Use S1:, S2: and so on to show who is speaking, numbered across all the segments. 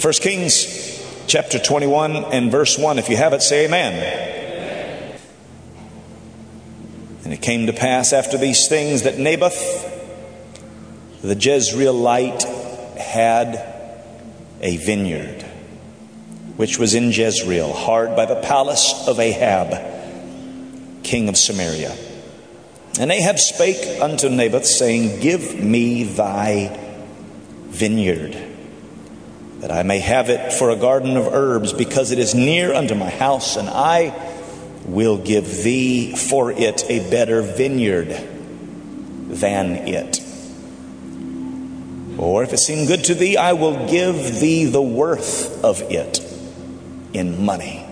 S1: 1 Kings chapter 21 and verse 1. If you have it, say amen. And it came to pass after these things that Naboth the Jezreelite had a vineyard, which was in Jezreel, hard by the palace of Ahab, king of Samaria. And Ahab spake unto Naboth, saying, Give me thy vineyard, that I may have it for a garden of herbs, because it is near unto my house, and I will give thee for it a better vineyard than it. Or if it seem good to thee, I will give thee the worth of it in money.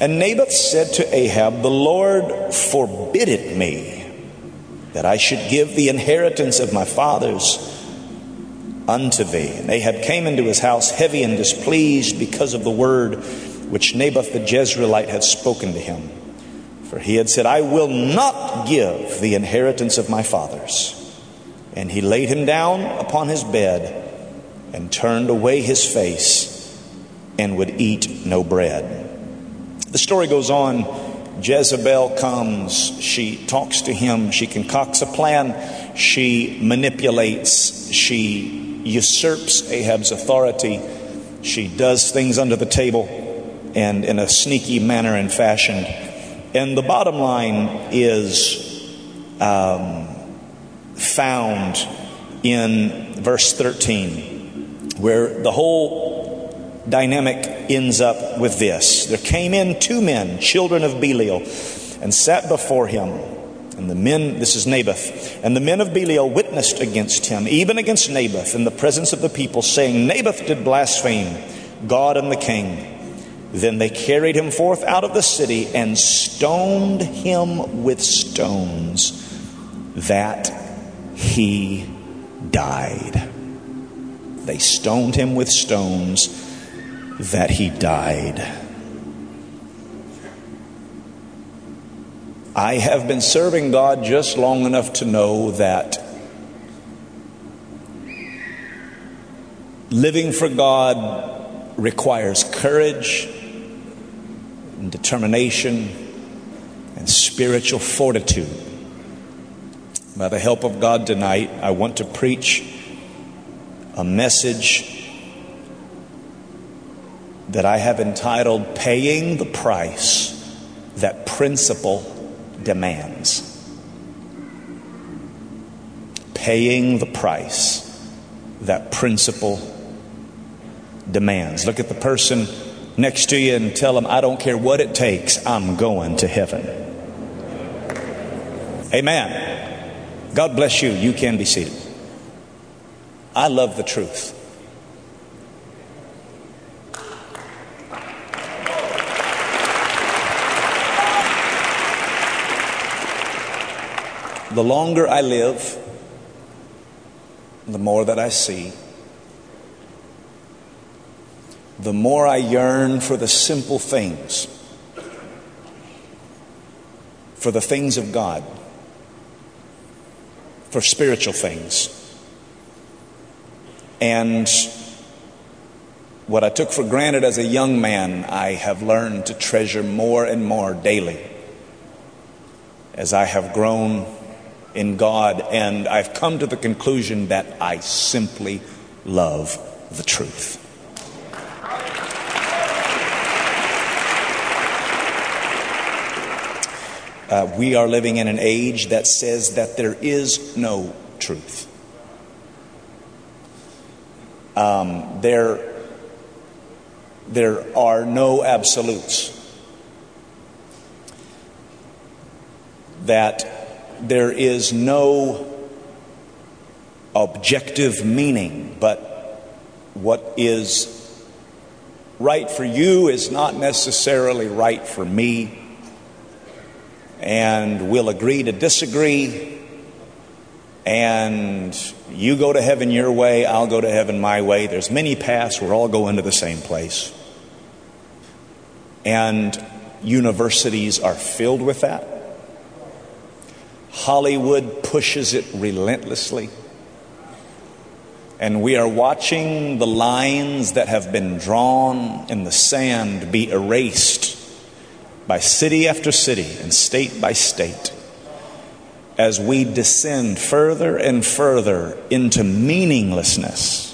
S1: And Naboth said to Ahab, The Lord forbid it me that I should give the inheritance of my fathers unto thee. And Ahab came into his house heavy and displeased because of the word which Naboth the Jezreelite had spoken to him. For he had said, I will not give the inheritance of my fathers. And he laid him down upon his bed and turned away his face and would eat no bread. The story goes on. Jezebel comes, she talks to him, she concocts a plan, she manipulates, she usurps Ahab's authority, she does things under the table and in a sneaky manner and fashion. And the bottom line is um, found in verse 13, where the whole dynamic ends up with this. There came in two men, children of Belial, and sat before him. And the men, this is Naboth, and the men of Belial witnessed against him, even against Naboth, in the presence of the people, saying, Naboth did blaspheme God and the king. Then they carried him forth out of the city and stoned him with stones that he died. They stoned him with stones that he died. I have been serving God just long enough to know that living for God requires courage and determination and spiritual fortitude. By the help of God tonight, I want to preach a message that I have entitled Paying the Price That Principle Demands. Paying the price that principle demands. Look at the person next to you and tell them, I don't care what it takes, I'm going to heaven. Amen. God bless you. You can be seated. I love the truth. The longer I live, the more that I see, the more I yearn for the simple things, for the things of God for spiritual things. And what I took for granted as a young man, I have learned to treasure more and more daily as I have grown in God. And I've come to the conclusion that I simply love the truth. Uh, we are living in an age that says that there is no truth. Um, there, there are no absolutes. That there is no objective meaning, but what is right for you is not necessarily right for me and we'll agree to disagree. And you go to heaven your way, I'll go to heaven my way. There's many paths, we're all going to the same place. And universities are filled with that. Hollywood pushes it relentlessly. And we are watching the lines that have been drawn in the sand be erased by city after city and state by state as we descend further and further into meaninglessness.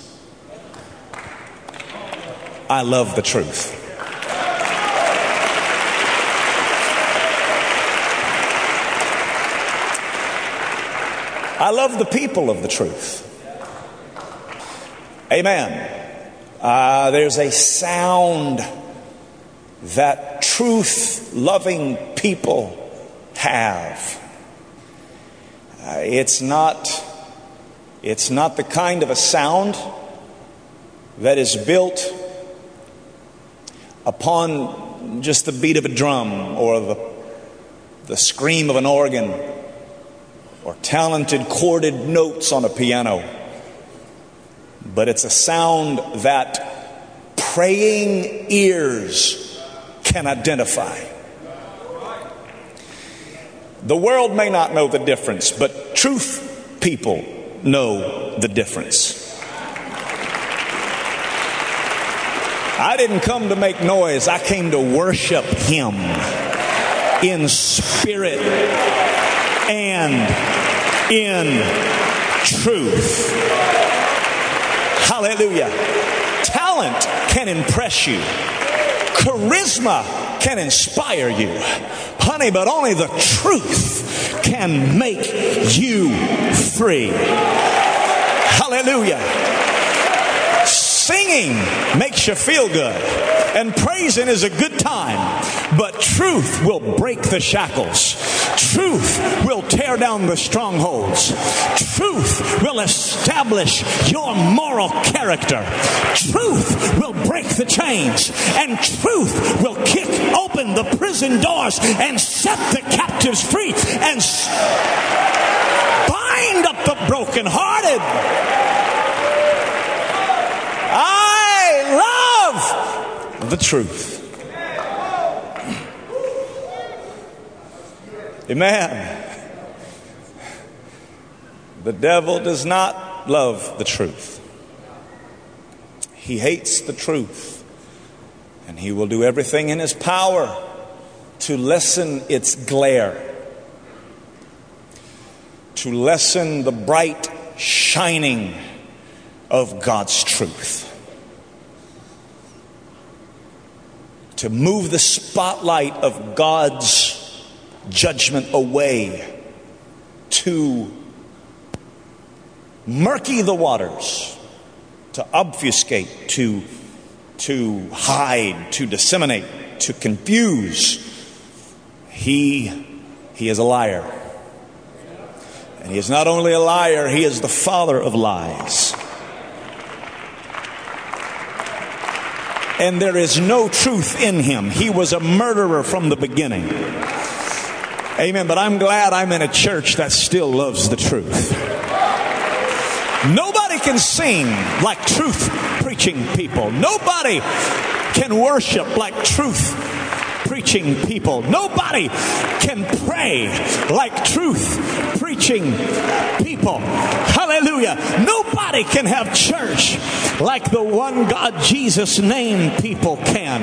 S1: I love the truth. I love the people of the truth. Amen. Uh, there's a sound that truth loving people have. Uh, it's not it's not the kind of a sound that is built upon just the beat of a drum or the, the scream of an organ or talented chorded notes on a piano, but it's a sound that praying ears can identify. The world may not know the difference, but truth people know the difference. I didn't come to make noise, I came to worship Him in spirit and in truth. Hallelujah. Talent can impress you, charisma can inspire you. Honey, but only the truth can make you free. Hallelujah. Makes you feel good, and praising is a good time, but truth will break the shackles. Truth will tear down the strongholds. Truth will establish your moral character. Truth will break the chains, and truth will kick open the prison doors and set the captives free and bind up the brokenhearted. I love the truth. Amen. The devil does not love the truth. He hates the truth. And he will do everything in his power to lessen its glare, to lessen the bright shining of God's truth, to move the spotlight of God's judgment away, to murky the waters, to obfuscate, to, to hide, to disseminate, to confuse. He, he is a liar. And he is not only a liar, he is the father of lies. And there is no truth in him. He was a murderer from the beginning. Amen. But I'm glad I'm in a church that still loves the truth. Nobody can sing like truth preaching people. Nobody can worship like truth preaching people. Nobody can pray like truth preaching people. Hallelujah. Nobody can have church like the one God Jesus named people can.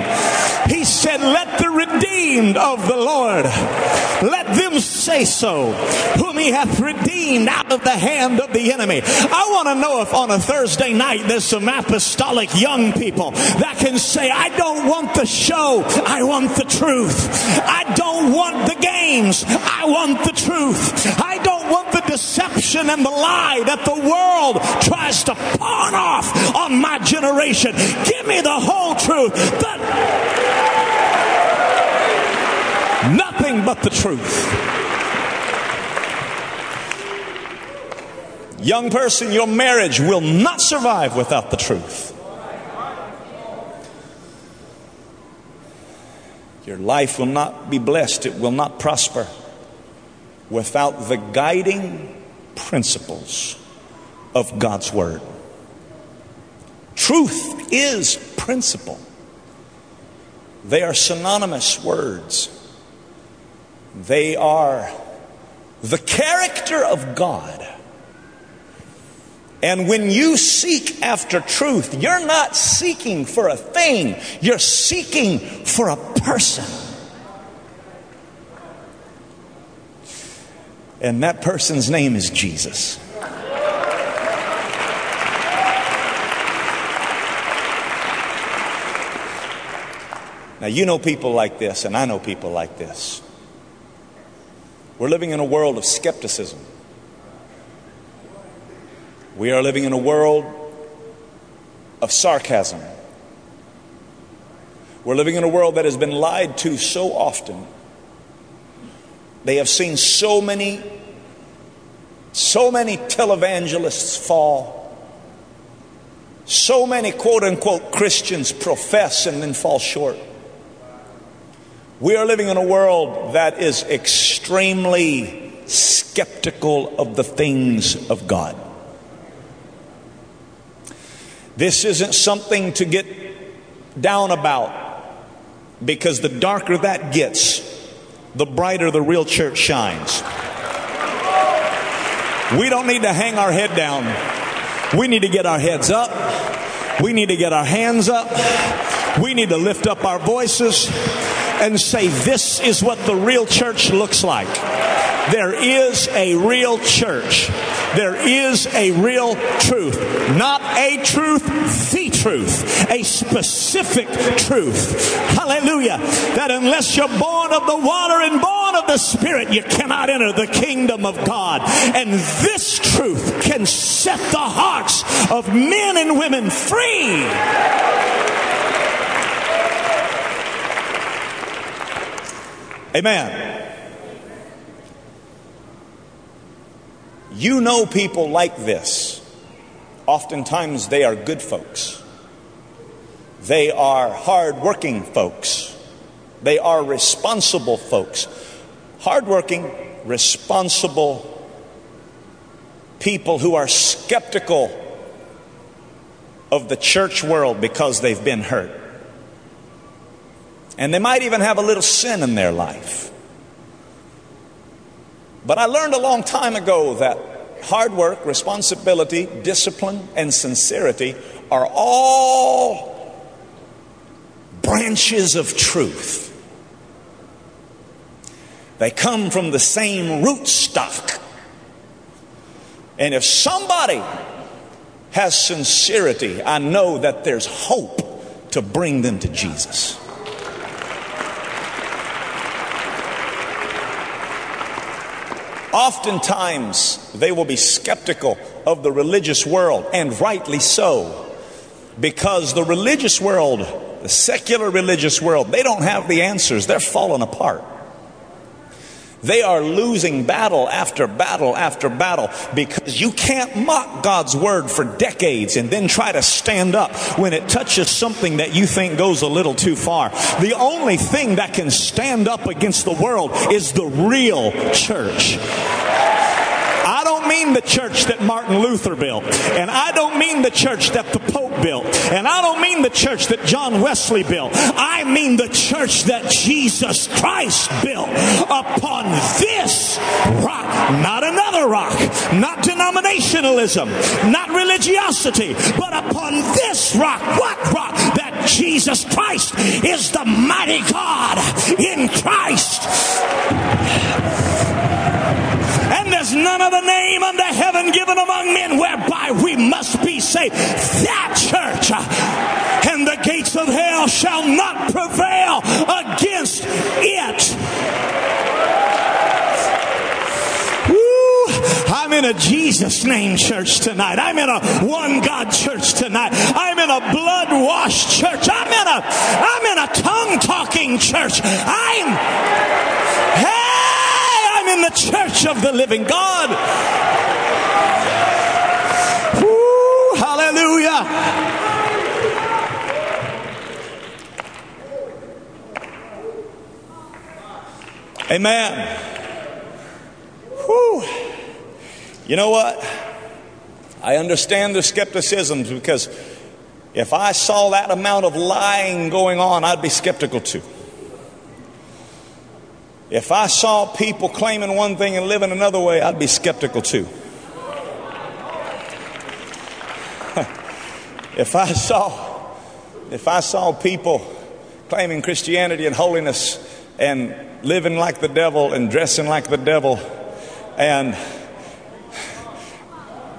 S1: He said, Let the redeemed of the Lord, let them say so, whom he hath redeemed out of the hand of the enemy. I want to know if on a Thursday night there's some apostolic young people that can say, I don't want the show, I want the truth. I don't want the games, I want the truth. I don't want the deception and the lie that the world tries to pawn off on my generation. Give me the whole truth. The... Nothing but the truth. Young person, your marriage will not survive without the truth. Your life will not be blessed, it will not prosper without the guiding principles of God's Word. Truth is principle, they are synonymous words. They are the character of God And when you seek after truth, you're not seeking for a thing, you're seeking for a person. And that person's name is Jesus. Now, you know people like this, and I know people like this. We're living in a world of skepticism. We are living in a world of sarcasm. We're living in a world that has been lied to so often. They have seen so many, so many televangelists fall. So many quote unquote Christians profess and then fall short. We are living in a world that is extremely skeptical of the things of God. This isn't something to get down about because the darker that gets, the brighter the real church shines. We don't need to hang our head down. We need to get our heads up. We need to get our hands up. We need to lift up our voices and say, This is what the real church looks like. There is a real church. There is a real truth. Not a truth, the truth. A specific truth. Hallelujah. That unless you're born of the water and born of the Spirit, you cannot enter the kingdom of God. And this truth can set the hearts of men and women free. Amen. You know people like this. Oftentimes they are good folks. They are hardworking folks. They are responsible folks. Hardworking, responsible people who are skeptical of the church world because they've been hurt. And they might even have a little sin in their life. But I learned a long time ago that hard work, responsibility, discipline, and sincerity are all branches of truth. They come from the same root stock. And if somebody has sincerity, I know that there's hope to bring them to Jesus. Oftentimes, they will be skeptical of the religious world, and rightly so, because the religious world, the secular religious world, they don't have the answers. They're falling apart. They are losing battle after battle after battle because you can't mock God's word for decades and then try to stand up when it touches something that you think goes a little too far. The only thing that can stand up against the world is the real church. I don't mean the church that Martin Luther built, and I don't mean the church that the Pope built, and I don't mean the church that John Wesley built. I mean the church that Jesus Christ built upon this rock, not another rock, not denominationalism, not religiosity, but upon this rock. What rock? That Jesus Christ is the mighty God in Christ. There's none other name under heaven given among men whereby we must be saved. That church uh, and the gates of hell shall not prevail against it. I'm in a Jesus name church tonight. I'm in a one God church tonight. I'm in a blood washed church. I'm in a I'm in a tongue talking church. I'm hey, in the church of the living God. Hallelujah. Amen. Whew. You know what? I understand the skepticisms because if I saw that amount of lying going on, I'd be skeptical too. If I saw people claiming one thing and living another way, I'd be skeptical too. If I saw, if I saw people claiming Christianity and holiness and living like the devil and dressing like the devil and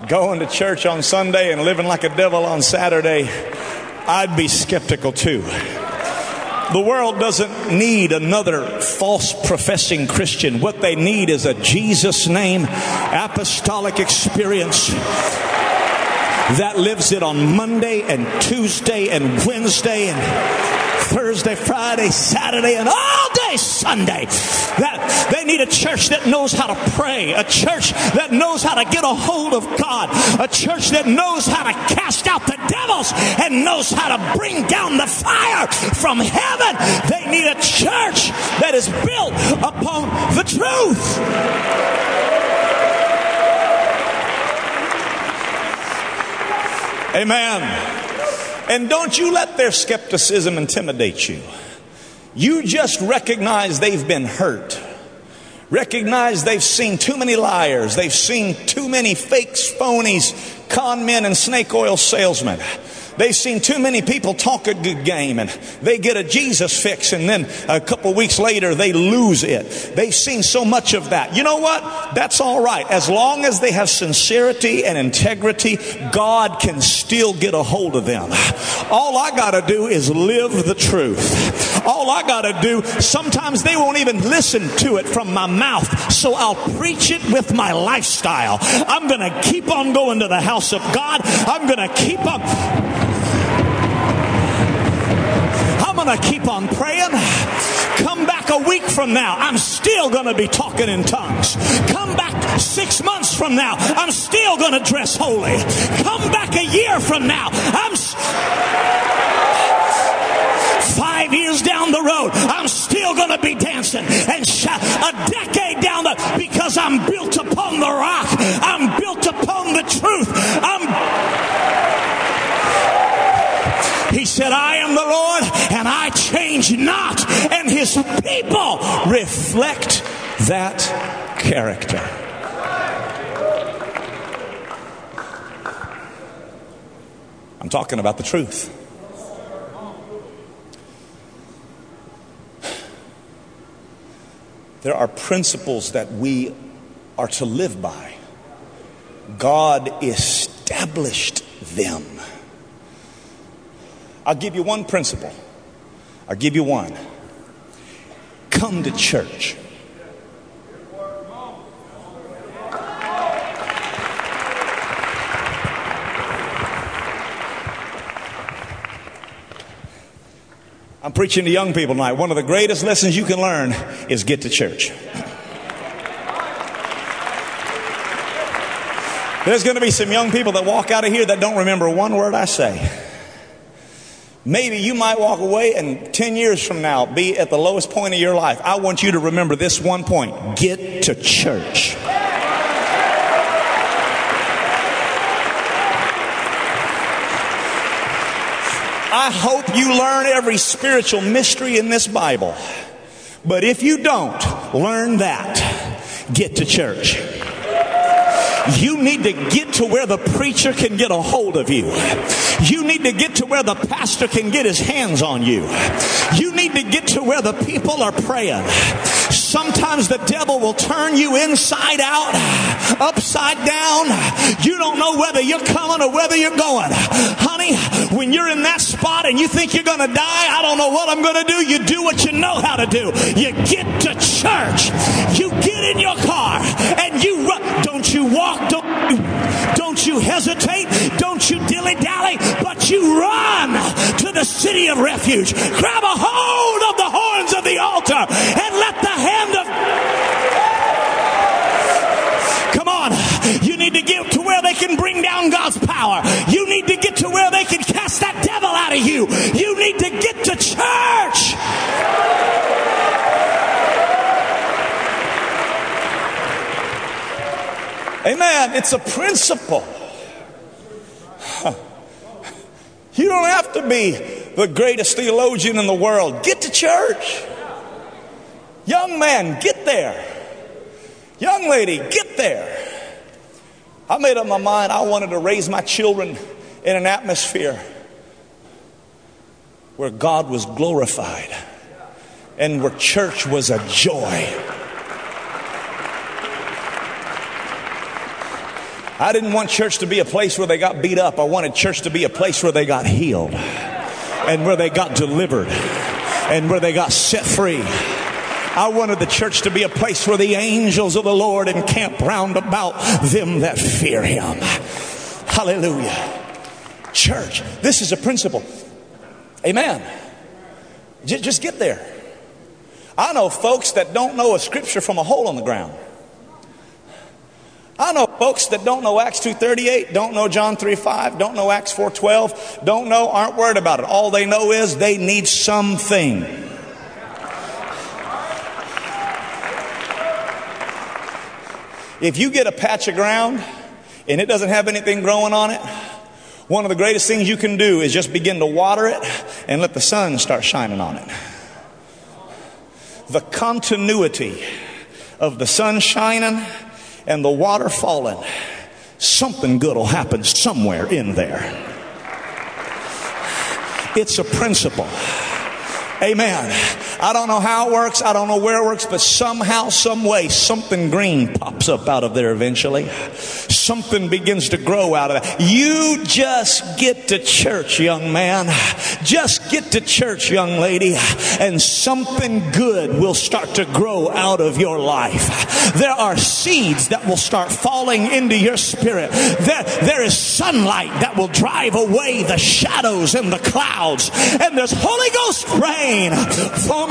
S1: going to church on Sunday and living like a devil on Saturday, I'd be skeptical too. The world doesn't need another false professing Christian. What they need is a Jesus name apostolic experience that lives it on Monday and Tuesday and Wednesday and Thursday, Friday, Saturday, and all day Sunday. That they need a church that knows how to pray, a church that knows how to get a hold of God, a church that knows how to cast out the devils and knows how to bring down the fire from heaven. They need a church that is built upon the truth. Amen. And don't you let their skepticism intimidate you. You just recognize they've been hurt. Recognize they've seen too many liars. They've seen too many fakes, phonies, con men, and snake oil salesmen. They've seen too many people talk a good game and they get a Jesus fix and then a couple weeks later they lose it. They've seen so much of that. You know what? That's all right. As long as they have sincerity and integrity, God can still get a hold of them. All I got to do is live the truth. All I got to do, sometimes they won't even listen to it from my mouth, so I'll preach it with my lifestyle. I'm going to keep on going to the house of God. I'm going to keep on going to keep on praying. Come back a week from now, I'm still going to be talking in tongues. Come back six months from now, I'm still going to dress holy. Come back a year from now, I'm. Five years down the road, I'm still going to be dancing and shout. A decade down the because I'm built upon the rock. I'm built upon the truth. I'm he said, I am the Lord and I change not. And his people reflect that character. I'm talking about the truth. There are principles that we are to live by. God established them. I'll give you one principle. I'll give you one. Come to church. I'm preaching to young people tonight. One of the greatest lessons you can learn is get to church. There's going to be some young people that walk out of here that don't remember one word I say. Maybe you might walk away and 10 years from now be at the lowest point of your life. I want you to remember this one point get to church. I hope you learn every spiritual mystery in this Bible. But if you don't learn that, get to church. You need to get to where the preacher can get a hold of you. You need to get to where the pastor can get his hands on you. You need to get to where the people are praying. Sometimes the devil will turn you inside out, upside down. You don't know whether you're coming or whether you're going. Honey, when you're in that spot and you think you're going to die, I don't know what I'm going to do. You do what you know how to do. You get to church. You get in your car and you run. Don't walk. Don't don't you hesitate. Don't you dilly dally, but you run to the city of refuge. Grab a hold of the horns of the altar and let the hand of Come on. You need to get to where they can bring down God's power. You need to get to where they can cast that devil out of you. You need to get to church. Amen. It's a principle. You don't have to be the greatest theologian in the world. Get to church. Young man, get there. Young lady, get there. I made up my mind I wanted to raise my children in an atmosphere where God was glorified and where church was a joy. I didn't want church to be a place where they got beat up. I wanted church to be a place where they got healed and where they got delivered and where they got set free. I wanted the church to be a place where the angels of the Lord encamp round about them that fear him. Hallelujah. Church, this is a principle. Amen. J- just get there. I know folks that don't know a scripture from a hole in the ground. I know folks that don't know Acts 2:38, don't know John 3:5, don't know Acts 4:12, don't know, aren't worried about it. All they know is they need something. If you get a patch of ground and it doesn't have anything growing on it, one of the greatest things you can do is just begin to water it and let the sun start shining on it. The continuity of the sun shining and the water falling, something good will happen somewhere in there. It's a principle. Amen. I don't know how it works. I don't know where it works, but somehow, some way, something green pops up out of there eventually. Something begins to grow out of that. You just get to church, young man. Just get to church, young lady, and something good will start to grow out of your life. There are seeds that will start falling into your spirit. There, there is sunlight that will drive away the shadows and the clouds. And there's Holy Ghost rain,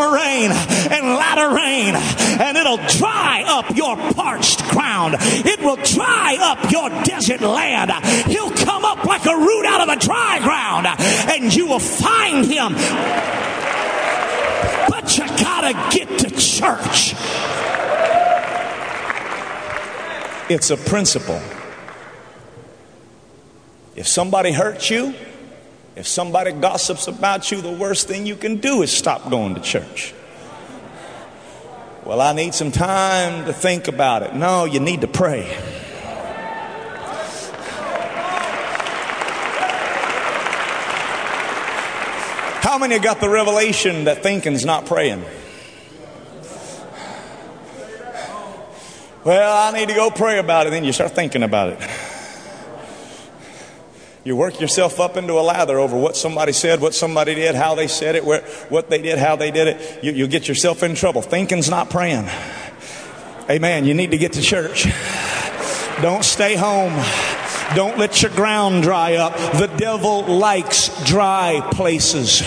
S1: and latter rain. And it'll dry up your parched ground. It will dry up your desert land. He'll come up like a root out of a dry ground. And you will find him. But you gotta get to church. It's a principle. If somebody hurts you, if somebody gossips about you, the worst thing you can do is stop going to church. Well, I need some time to think about it. No, you need to pray. How many got the revelation that thinking's not praying? Well, I need to go pray about it. Then you start thinking about it. You work yourself up into a lather over what somebody said, what somebody did, how they said it, where, what they did, how they did it. You, you get yourself in trouble. Thinking's not praying. Amen. You need to get to church. Don't stay home. Don't let your ground dry up. The devil likes dry places.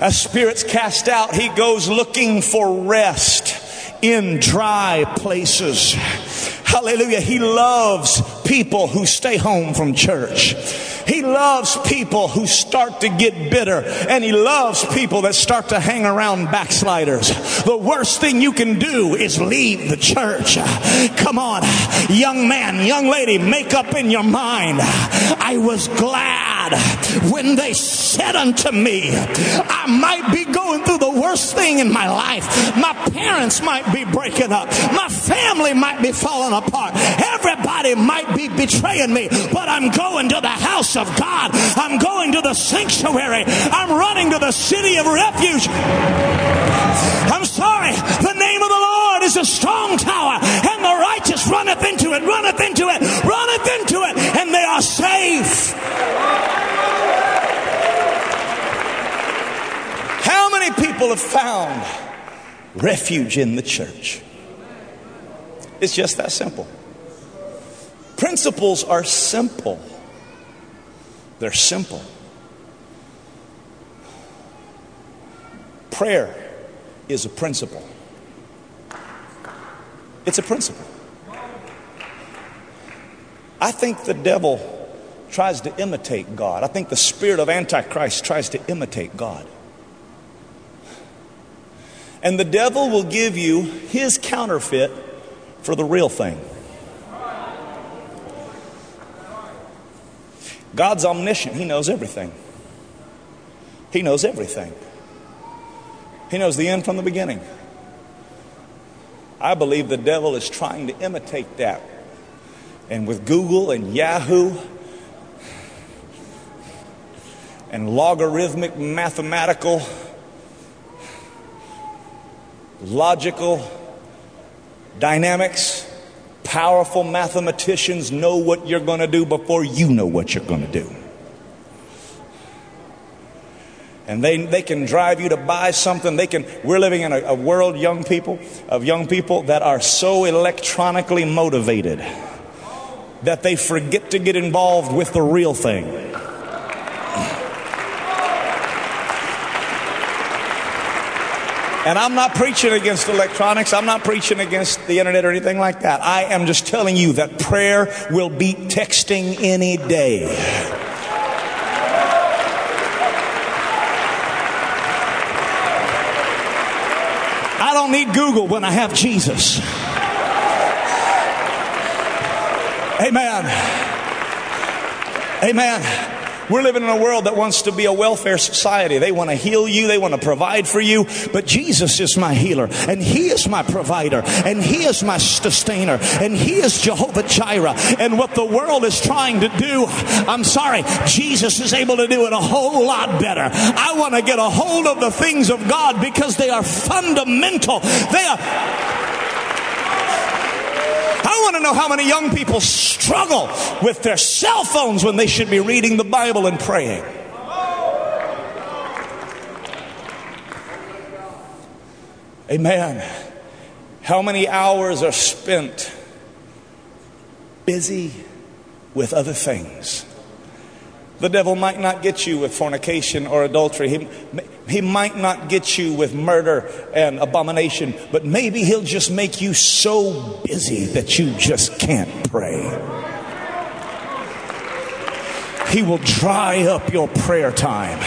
S1: A spirits cast out, he goes looking for rest in dry places. Hallelujah. He loves people who stay home from church. He loves people who start to get bitter and he loves people that start to hang around backsliders. The worst thing you can do is leave the church. Come on, young man, young lady, make up in your mind. I was glad when they said unto me, I might be going through the worst thing in my life. My parents might be breaking up. My family might be falling apart. Everybody might be betraying me, but I'm going to the house of God. I'm going to the sanctuary. I'm running to the city of refuge. I'm sorry. The name of the Lord is a strong tower, and the righteous runneth into it, runneth into it, runneth into it, and they are safe. How many people have found refuge in the church? It's just that simple. Principles are simple. They're simple. Prayer is a principle. It's a principle. I think the devil tries to imitate God. I think the spirit of Antichrist tries to imitate God. And the devil will give you his counterfeit for the real thing. God's omniscient. He knows everything. He knows everything. He knows the end from the beginning. I believe the devil is trying to imitate that. And with Google and Yahoo, and logarithmic mathematical, logical dynamics. Powerful mathematicians know what you're going to do before you know what you're going to do. and they, they can drive you to buy something they can we're living in a, a, world young people of young people that are so electronically motivated that they forget to get involved with the real thing and i'm not preaching against electronics i'm not preaching against the internet or anything like that i am just telling you that prayer will beat texting any day I don't need Google when I have Jesus. Amen. Amen. We're living in a world that wants to be a welfare society. They want to heal you, they want to provide for you, but Jesus is my healer, and He is my provider, and He is my sustainer, and He is Jehovah Jireh. And what the world is trying to do, I'm sorry, Jesus is able to do it a whole lot better. I want to get a hold of the things of God because they are fundamental. They are I want to know how many young people struggle with their cell phones when they should be reading the Bible and praying. Amen. How many hours are spent busy with other things? The devil might not get you with fornication or adultery. He, he might not get you with murder and abomination, but maybe he'll just make you so busy that you just can't pray. He will dry up your prayer time.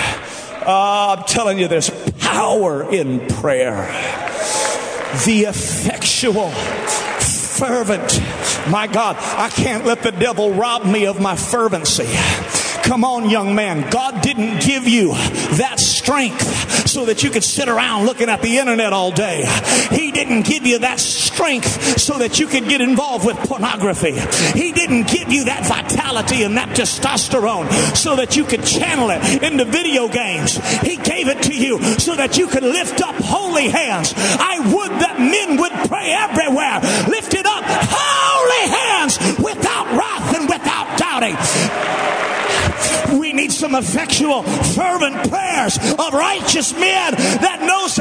S1: Uh, I'm telling you, there's power in prayer. The effectual, fervent. My God, I can't let the devil rob me of my fervency. Come on, young man. God didn't give you that strength so that you could sit around looking at the internet all day. He didn't give you that strength so that you could get involved with pornography. He didn't give you that vitality and that testosterone so that you could channel it into video games. He gave it to you so that you could lift up holy hands. I would that men would pray everywhere, lifted up holy hands without wrath and without doubting. Some effectual, fervent prayers of righteous men that knows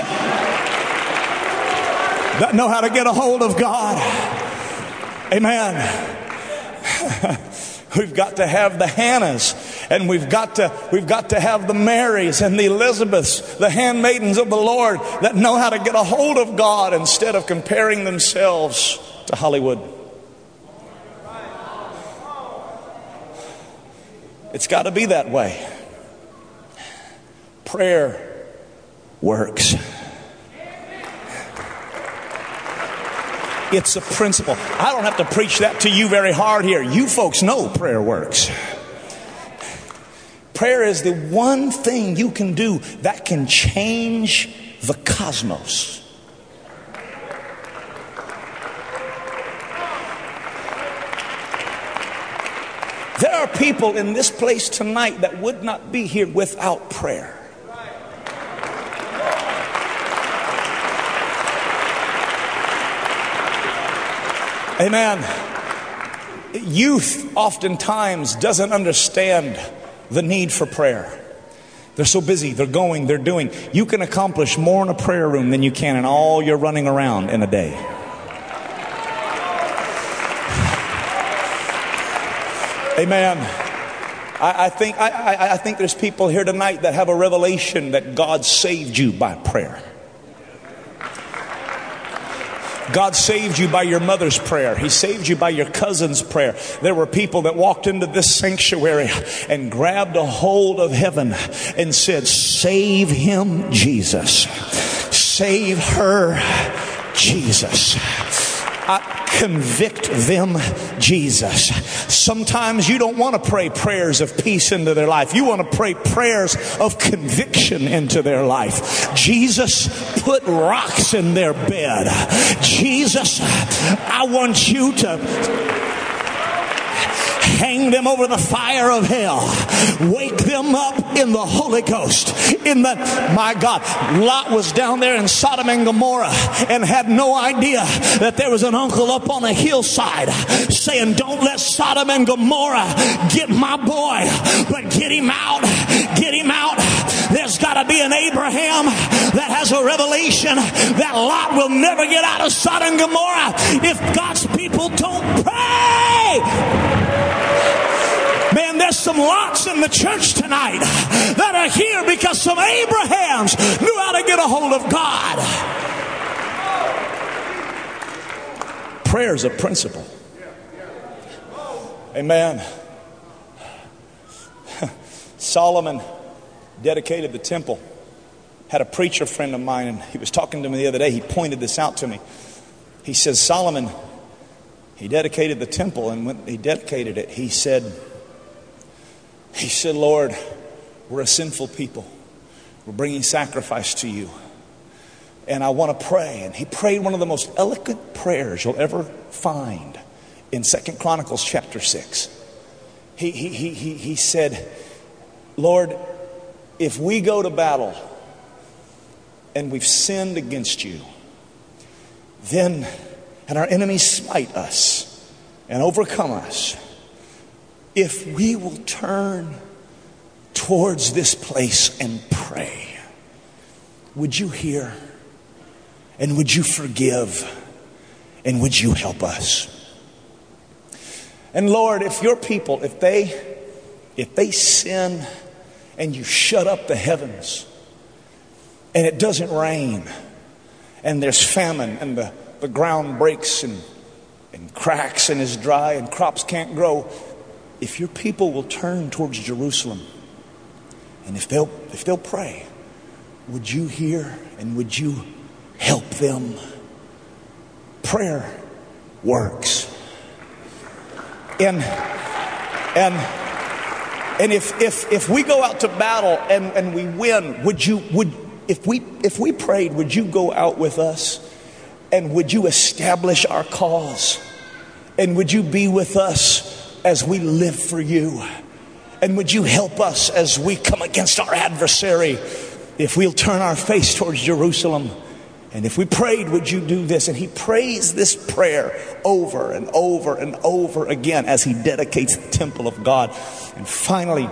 S1: that know how to get a hold of God. Amen. We've got to have the Hannahs and we've got to, we've got to have the Marys and the Elizabeths, the handmaidens of the Lord that know how to get a hold of God instead of comparing themselves to Hollywood. It's got to be that way. Prayer works. It's a principle. I don't have to preach that to you very hard here. You folks know prayer works. Prayer is the one thing you can do that can change the cosmos. There are people in this place tonight that would not be here without prayer. Amen. Youth oftentimes doesn't understand the need for prayer. They're so busy, they're going, they're doing. You can accomplish more in a prayer room than you can in all your running around in a day. Amen. I, I think, I, I think there's people here tonight that have a revelation that God saved you by prayer. God saved you by your mother's prayer. He saved you by your cousin's prayer. There were people that walked into this sanctuary and grabbed a hold of heaven and said, Save him, Jesus. Save her, Jesus. I convict them, Jesus. Sometimes you don't want to pray prayers of peace into their life. You want to pray prayers of conviction into their life. Jesus put rocks in their bed. Jesus, I want you to hang them over the fire of hell, wake them up in the Holy Ghost. In the, my God, Lot was down there in Sodom and Gomorrah and had no idea that there was an uncle up on a hillside saying, Don't let Sodom and Gomorrah get my boy, but get him out, get him out. There's got to be an Abraham that has a revelation that Lot will never get out of Sodom and Gomorrah if God's people don't pray. Some lots in the church tonight that are here because some Abrahams knew how to get a hold of God. Prayer is a principle. Amen. Solomon dedicated the temple. Had a preacher friend of mine, and he was talking to me the other day. He pointed this out to me. He says, Solomon, he dedicated the temple, and when he dedicated it, he said, he said, Lord, we're a sinful people. We're bringing sacrifice to you. And I want to pray. And he prayed one of the most eloquent prayers you'll ever find in Second Chronicles chapter 6. He, he, he, he, he said, Lord, if we go to battle and we've sinned against you, then, and our enemies smite us and overcome us, if we will turn towards this place and pray, would you hear? And would you forgive? And would you help us? And Lord, if your people, if they if they sin and you shut up the heavens and it doesn't rain and there's famine and the, the ground breaks and, and cracks and is dry and crops can't grow, if your people will turn towards Jerusalem and if they'll, if they'll pray, would you hear and would you help them? Prayer works. And, and and if, if, if we go out to battle and, and we win, would you, would, if we, if we prayed, would you go out with us? And would you establish our cause? And would you be with us as we live for you? And would you help us as we come against our adversary if we'll turn our face towards Jerusalem? And if we prayed, would you do this? And he prays this prayer over and over and over again as he dedicates the temple of God. And finally,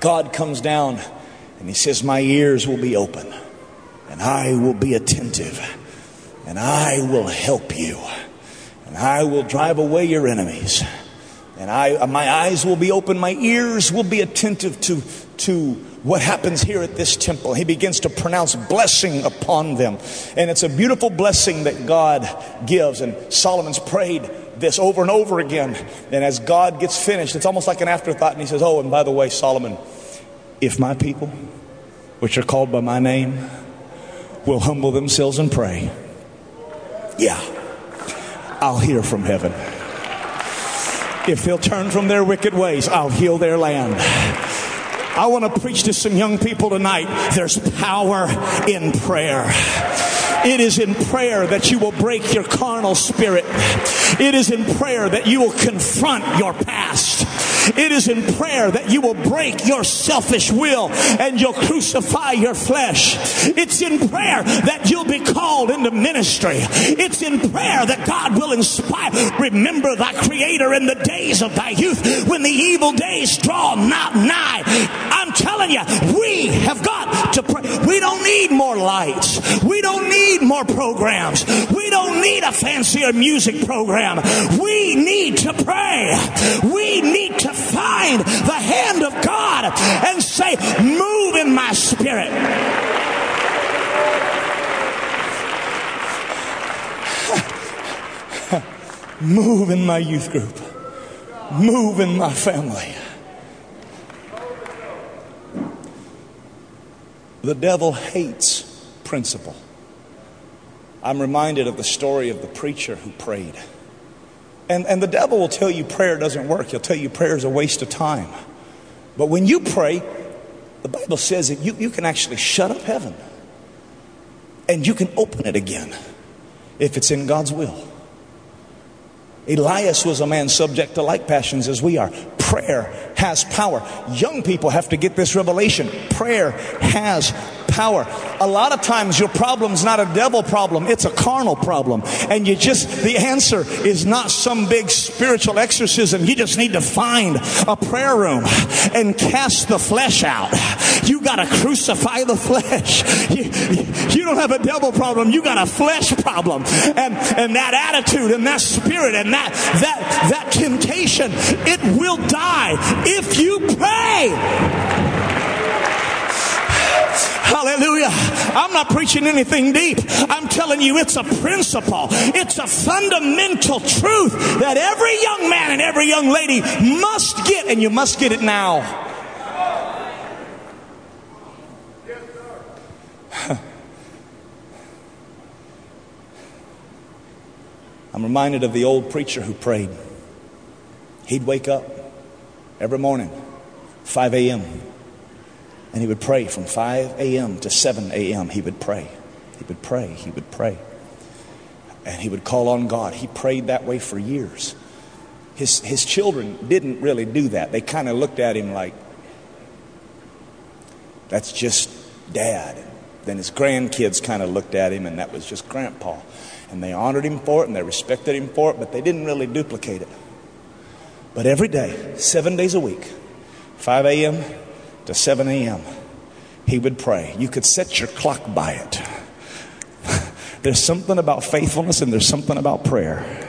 S1: God comes down and he says, My ears will be open and I will be attentive and I will help you and I will drive away your enemies. And I, uh, my eyes will be open, my ears will be attentive to, to what happens here at this temple. He begins to pronounce blessing upon them. And it's a beautiful blessing that God gives. And Solomon's prayed this over and over again. And as God gets finished, it's almost like an afterthought. And he says, Oh, and by the way, Solomon, if my people, which are called by my name, will humble themselves and pray, yeah, I'll hear from heaven. If they'll turn from their wicked ways, I'll heal their land. I want to preach to some young people tonight. There's power in prayer. It is in prayer that you will break your carnal spirit. It is in prayer that you will confront your past. It is in prayer that you will break your selfish will and you'll crucify your flesh. It's in prayer that you'll be called into ministry. It's in prayer that God will inspire. Remember thy creator in the days of thy youth when the evil days draw not nigh. I'm telling you, we have got to pray. We don't need more lights. We don't need more programs. We don't need a fancier music program. We need to pray. We need to find the hand of God and say, Move in my spirit. Move in my youth group. Move in my family. The devil hates principle. I'm reminded of the story of the preacher who prayed. And, and the devil will tell you prayer doesn't work. He'll tell you prayer is a waste of time. But when you pray, the Bible says that you, you can actually shut up heaven and you can open it again if it's in God's will. Elias was a man subject to like passions as we are. Prayer has power. Young people have to get this revelation. Prayer has power. A lot of times your problem's not a devil problem, it's a carnal problem. And you just, the answer is not some big spiritual exorcism. You just need to find a prayer room and cast the flesh out. You got to crucify the flesh. You, you don't have a devil problem, you got a flesh problem. And, and that attitude and that spirit and that, that, that temptation, it will die if you pray. Hallelujah. I'm not preaching anything deep. I'm telling you it's a principle. It's a fundamental truth that every young man and every young lady must get, and you must get it now. I'm reminded of the old preacher who prayed. He'd wake up every morning, 5 a.m. And he would pray from 5 a.m. to 7 a.m. He would pray. He would pray. He would pray. And he would call on God. He prayed that way for years. His, his children didn't really do that. They kind of looked at him like, that's just dad. Then his grandkids kind of looked at him, and that was just grandpa. And they honored him for it and they respected him for it, but they didn't really duplicate it. But every day, seven days a week, 5 a.m., to 7 a.m., he would pray. You could set your clock by it. there's something about faithfulness and there's something about prayer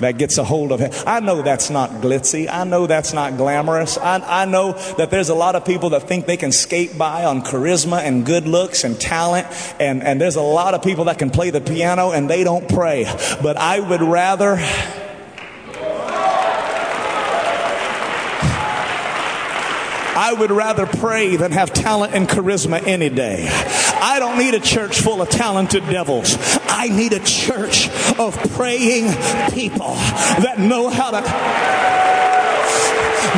S1: that gets a hold of him. I know that's not glitzy. I know that's not glamorous. I, I know that there's a lot of people that think they can skate by on charisma and good looks and talent. And, and there's a lot of people that can play the piano and they don't pray. But I would rather I would rather pray than have talent and charisma any day. I don't need a church full of talented devils. I need a church of praying people that know how to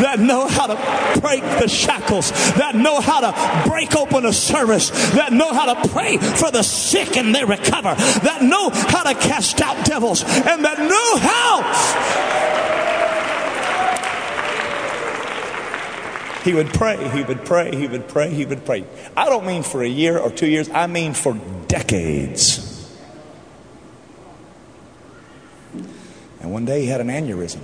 S1: that know how to break the shackles, that know how to break open a service, that know how to pray for the sick and they recover, that know how to cast out devils, and that know how He would pray, he would pray, he would pray, he would pray. I don't mean for a year or two years, I mean for decades. And one day he had an aneurysm.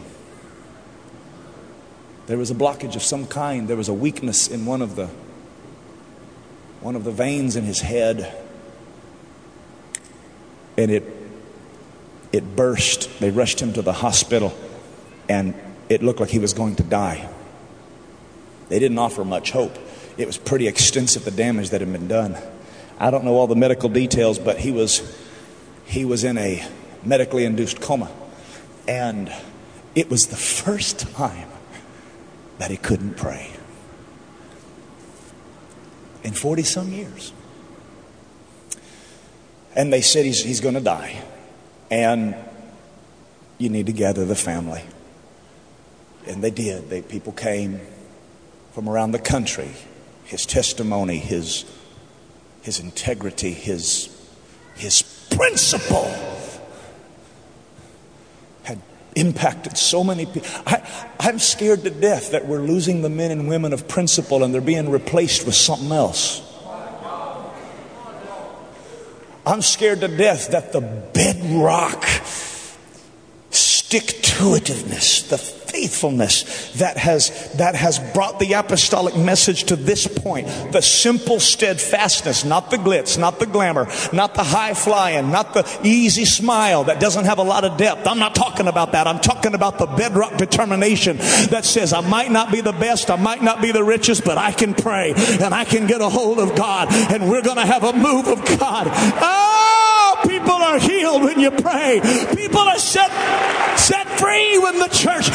S1: There was a blockage of some kind. There was a weakness in one of the one of the veins in his head. And it it burst. They rushed him to the hospital and it looked like he was going to die. They didn't offer much hope. It was pretty extensive, the damage that had been done. I don't know all the medical details, but he was, he was in a medically induced coma. And it was the first time that he couldn't pray in 40 some years. And they said he's, he's going to die. And you need to gather the family. And they did. They, people came from around the country. His testimony, his, his integrity, his, his principle had impacted so many people. I, I'm scared to death that we're losing the men and women of principle and they're being replaced with something else. I'm scared to death that the bedrock stick to itiveness, the faithfulness that has, that has brought the apostolic message to this point. The simple steadfastness, not the glitz, not the glamour, not the high flying, not the easy smile that doesn't have a lot of depth. I'm not talking about that. I'm talking about the bedrock determination that says, I might not be the best, I might not be the richest, but I can pray and I can get a hold of God and we're going to have a move of God. Oh, people are healed when you pray. People are set, set free when the church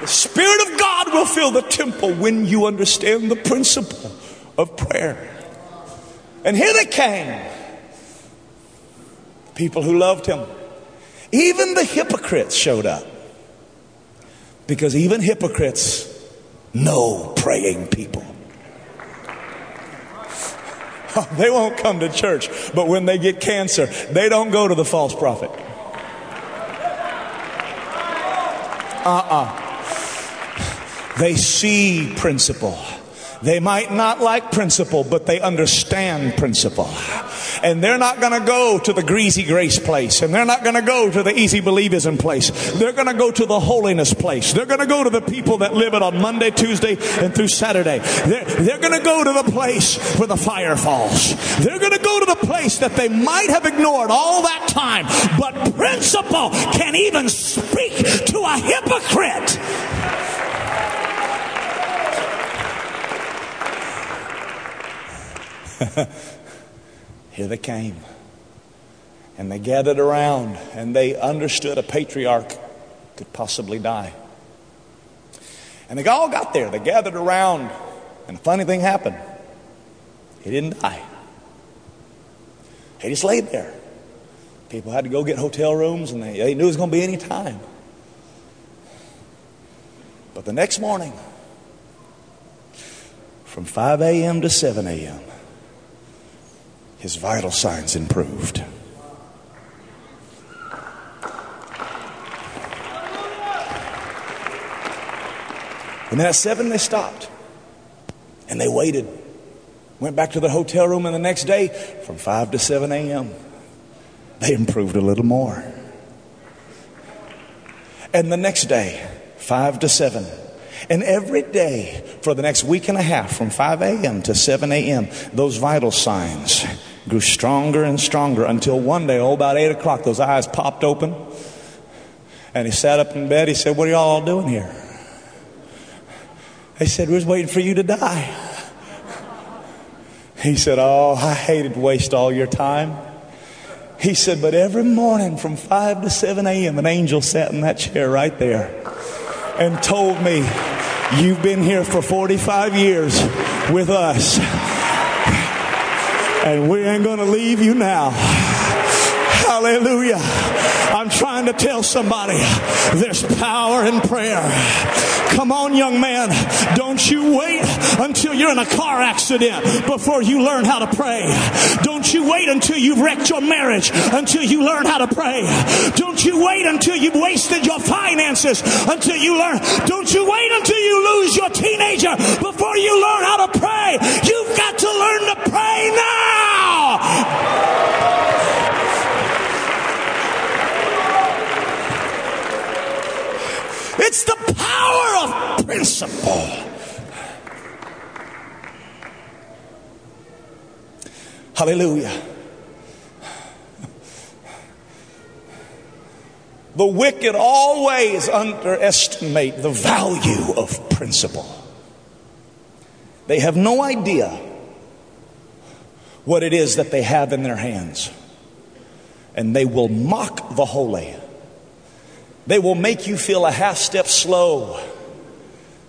S1: the Spirit of God will fill the temple when you understand the principle of prayer. And here they came. People who loved him. Even the hypocrites showed up. Because even hypocrites know praying people. they won't come to church, but when they get cancer, they don't go to the false prophet. Uh uh They see principle. They might not like principle, but they understand principle. And they're not going to go to the greasy grace place. And they're not going to go to the easy believism place. They're going to go to the holiness place. They're going to go to the people that live it on Monday, Tuesday, and through Saturday. They're, they're going to go to the place where the fire falls. They're going to go to the place that they might have ignored all that time. But principle can even speak to a hypocrite. Here they came. And they gathered around and they understood a patriarch could possibly die. And they all got there. They gathered around, and a funny thing happened. He didn't die. He just laid there. People had to go get hotel rooms, and they, they knew it was going to be any time. But the next morning, from 5 a.m. to 7 a.m., his vital signs improved. And then at seven, they stopped and they waited. Went back to the hotel room, and the next day, from 5 to 7 a.m., they improved a little more. And the next day, 5 to 7. And every day for the next week and a half, from 5 a.m. to 7 a.m., those vital signs grew stronger and stronger until one day, oh, about 8 o'clock, those eyes popped open. And he sat up in bed. He said, What are y'all doing here? They said, We're just waiting for you to die. He said, Oh, I hated to waste all your time. He said, But every morning from 5 to 7 a.m., an angel sat in that chair right there and told me, You've been here for 45 years with us and we ain't going to leave you now. Hallelujah. I'm trying to tell somebody there's power in prayer. Come on, young man. Don't you wait until you're in a car accident before you learn how to pray. Don't you wait until you've wrecked your marriage until you learn how to pray. Don't you wait until you've wasted your finances until you learn. Don't you wait until you lose your teenager before you learn how to pray. You've got to learn to pray now. It's the power of principle. Hallelujah. The wicked always underestimate the value of principle. They have no idea what it is that they have in their hands. And they will mock the holy. They will make you feel a half step slow.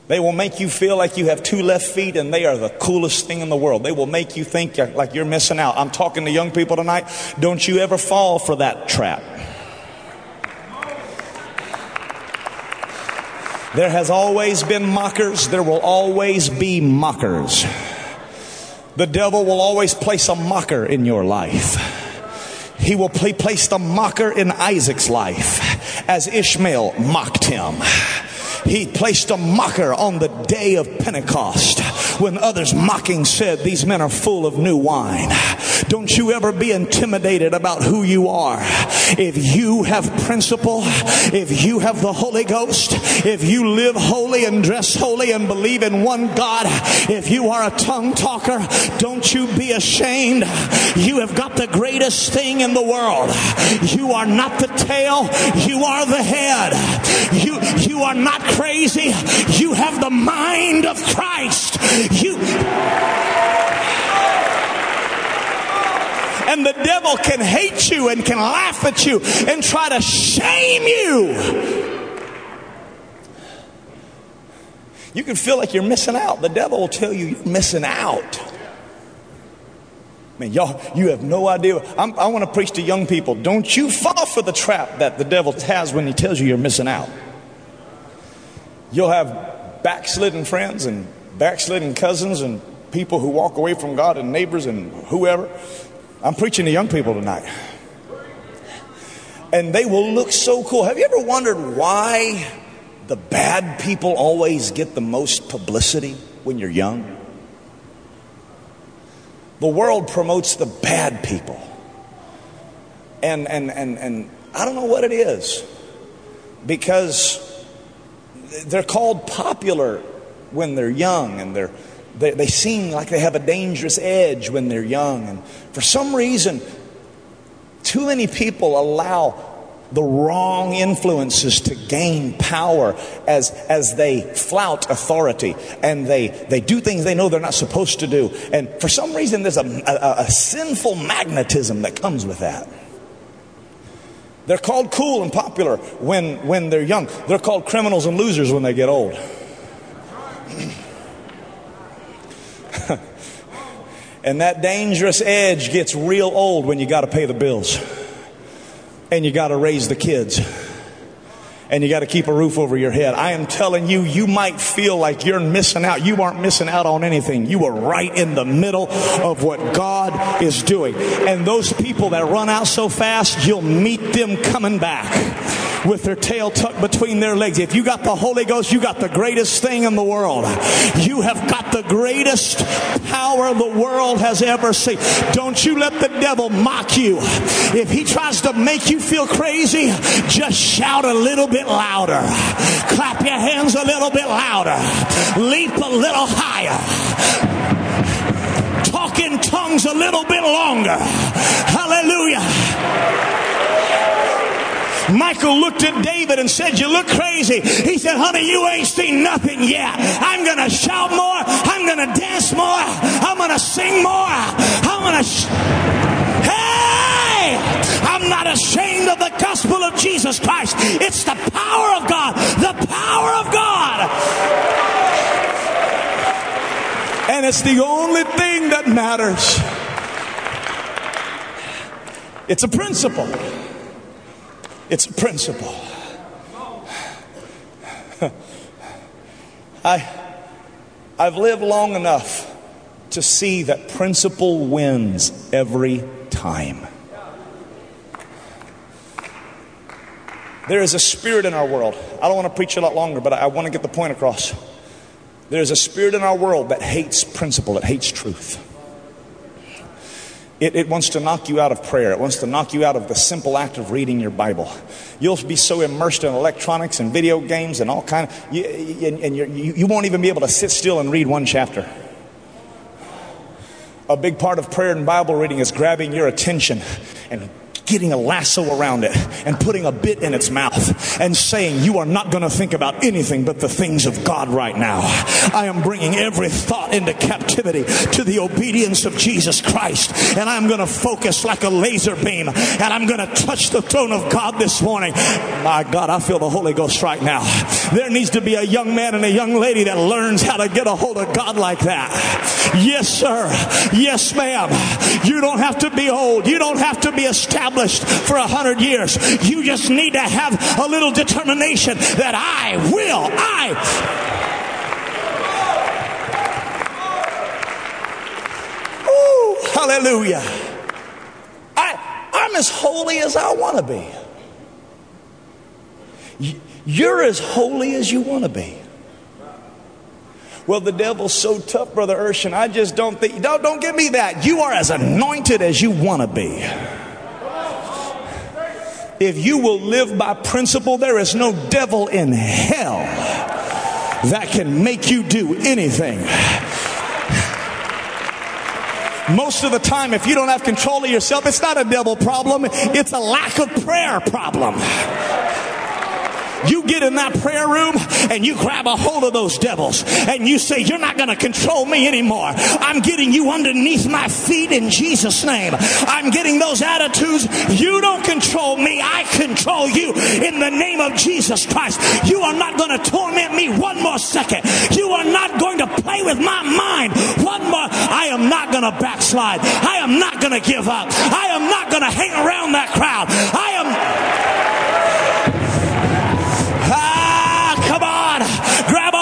S1: They will make you feel like you have two left feet and they are the coolest thing in the world. They will make you think like you're missing out. I'm talking to young people tonight. Don't you ever fall for that trap. There has always been mockers. There will always be mockers. The devil will always place a mocker in your life. He will place the mocker in Isaac's life as Ishmael mocked him. He placed a mocker on the day of Pentecost when others mocking said, These men are full of new wine. Don't you ever be intimidated about who you are. If you have principle, if you have the Holy Ghost, if you live holy and dress holy and believe in one God, if you are a tongue talker, don't you be ashamed. You have got the greatest thing in the world. You are not the tail, you are the head. You, you are not crazy. You have the mind of Christ. You. And the devil can hate you and can laugh at you and try to shame you. You can feel like you're missing out. The devil will tell you you're missing out. Man, y'all, you have no idea. I'm, i want to preach to young people. Don't you fall for the trap that the devil has when he tells you you're missing out. You'll have backslidden friends and backslidden cousins and people who walk away from God and neighbors and whoever. I'm preaching to young people tonight. And they will look so cool. Have you ever wondered why the bad people always get the most publicity when you're young? The world promotes the bad people. And, and, and, and I don't know what it is because they're called popular when they're young and they're, they, they seem like they have a dangerous edge when they're young. And for some reason, too many people allow the wrong influences to gain power as, as they flout authority and they, they do things they know they're not supposed to do. And for some reason, there's a, a, a sinful magnetism that comes with that. They're called cool and popular when, when they're young. They're called criminals and losers when they get old. and that dangerous edge gets real old when you got to pay the bills and you got to raise the kids and you got to keep a roof over your head. I am telling you, you might feel like you're missing out. You aren't missing out on anything. You are right in the middle of what God is doing. And those people that run out so fast, you'll meet them coming back with their tail tucked between their legs. If you got the Holy Ghost, you got the greatest thing in the world. You have got the greatest power the world has ever seen. Don't you let the devil mock you. If he tries to make you feel crazy, just shout a little bit louder. Clap your hands a little bit louder. Leap a little higher. Talk in tongues a little bit longer. Hallelujah. Michal looked at David and said, You look crazy. He said, Honey, you ain't seen nothing yet. I'm going to shout more. I'm going to dance more. I'm going to sing more. I'm going to. Sh- hey! I'm not ashamed of the gospel of Jesus Christ. It's the power of God. The power of God. And it's the only thing that matters. It's a principle. It's a principle. I, I've lived long enough to see that principle wins every time. There is a spirit in our world. I don't want to preach a lot longer, but I want to get the point across. There's a spirit in our world that hates principle, that hates truth. It, it, wants to knock you out of prayer. It wants to knock you out of the simple act of reading your Bible. You'll be so immersed in electronics and video games and all kind of, and you, you won't even be able to sit still and read one chapter. A big part of prayer and Bible reading is grabbing your attention and getting a lasso around it and putting a bit in its mouth and saying, You are not going to think about anything but the things of God right now. I am bringing every thought into captivity to the obedience of Jesus Christ. And I'm going to focus like a laser beam and I'm going to touch the throne of God this morning. My God, I feel the Holy Ghost right now. There needs to be a young man and a young lady that learns how to get a hold of God like that. Yes, sir. Yes, ma'am. You don't have to be old. You don't have to be established established for a hundred years. You just need to have a little determination that I will, I. Ooh, hallelujah. I, I'm as holy as I want to be. You're as holy as you want to be. Well, the devil's so tough, Brother Urshan. I just don't think, don't, don't give me that. You are as anointed as you want to be. If you will live by principle, there is no devil in hell that can make you do anything. Most of the time, if you don't have control of yourself, it's not a devil problem, it's a lack of prayer problem. You get in that prayer room and you grab a hold of those devils and you say, You're not going to control me anymore. I'm getting you underneath my feet in Jesus' name. I'm getting those attitudes. You don't control me, I control you in the name of Jesus Christ. You are not going to torment me one more second. You are not going to play with my mind one more. I am not going to backslide. I am not going to give up. I am not going to hang around that crowd. I am.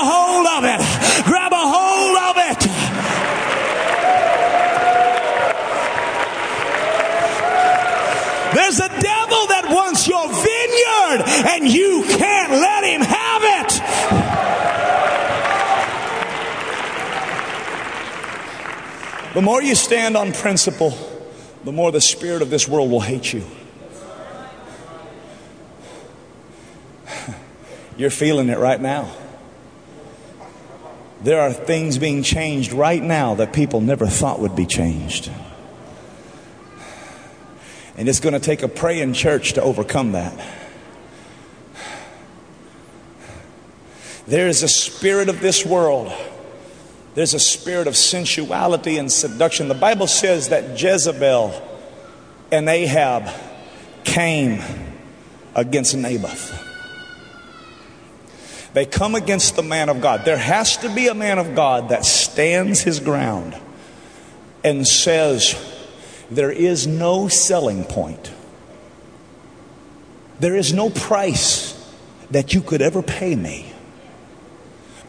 S1: hold of it. Grab a hold of it. There's a devil that wants your vineyard and you can't let him have it. The more you stand on principle, the more the spirit of this world will hate you. You're feeling it right now. There are things being changed right now that people never thought would be changed. And it's going to take a praying church to overcome that. There is a spirit of this world. There's a spirit of sensuality and seduction. The Bible says that Jezebel and Ahab came against Naboth. They come against the man of God. There has to be a man of God that stands his ground and says, There is no selling point. There is no price that you could ever pay me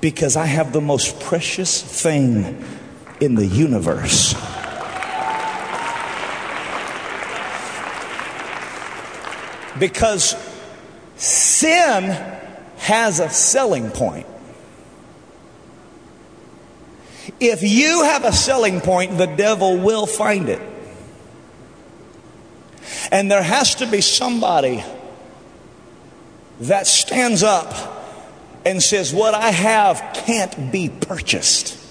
S1: because I have the most precious thing in the universe. Because sin has a selling point. If you have a selling point, the devil will find it. And there has to be somebody that stands up and says, What I have can't be purchased.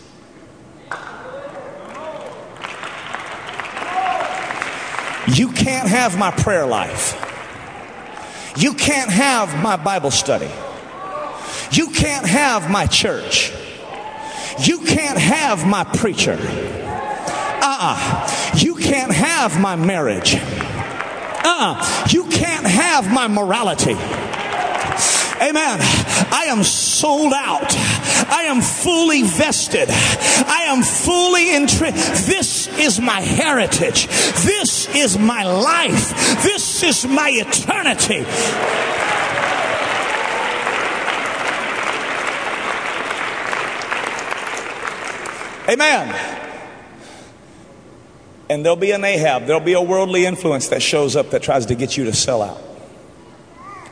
S1: You can't have my prayer life. You can't have my Bible study. You can't have my church. You can't have my preacher. Uh uh-uh. uh You can't have my marriage. Uh uh-uh. uh You can't have my morality. Amen. I am sold out. I am fully vested. I am fully entrenched. This is my heritage. This is my life. This is my eternity. Amen. And there'll be an Ahab, there'll be a worldly influence that shows up that tries to get you to sell out.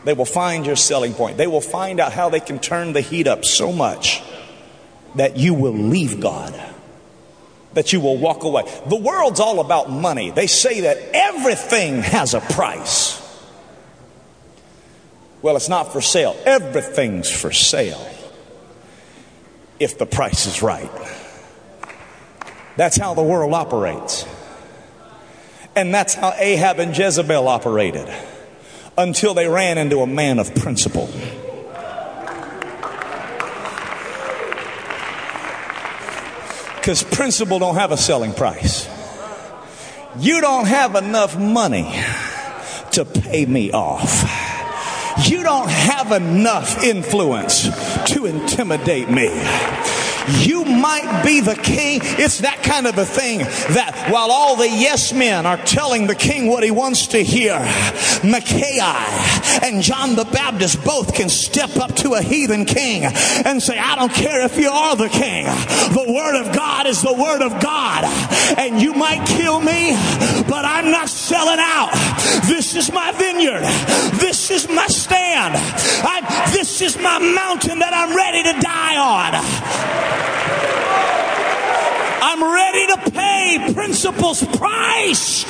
S1: They will find your selling point. They will find out how they can turn the heat up so much that you will leave God, that you will walk away. The world's all about money. They say that everything has a price. Well, it's not for sale. Everything's for sale if the price is right. That's how the world operates. And that's how Ahab and Jezebel operated until they ran into a man of principle. Because principle don't have a selling price. You don't have enough money to pay me off. You don't have enough influence to intimidate me. You might be the king. It's that kind of a thing that while all the yes men are telling the king what he wants to hear, Micaiah and John the Baptist both can step up to a heathen king and say, I don't care if you are the king. The word of God is the word of God. And you might kill me, but I'm not selling out. This is my vineyard. This is my stand. I, this is my mountain that I'm ready to die on. I'm ready to pay principle's price.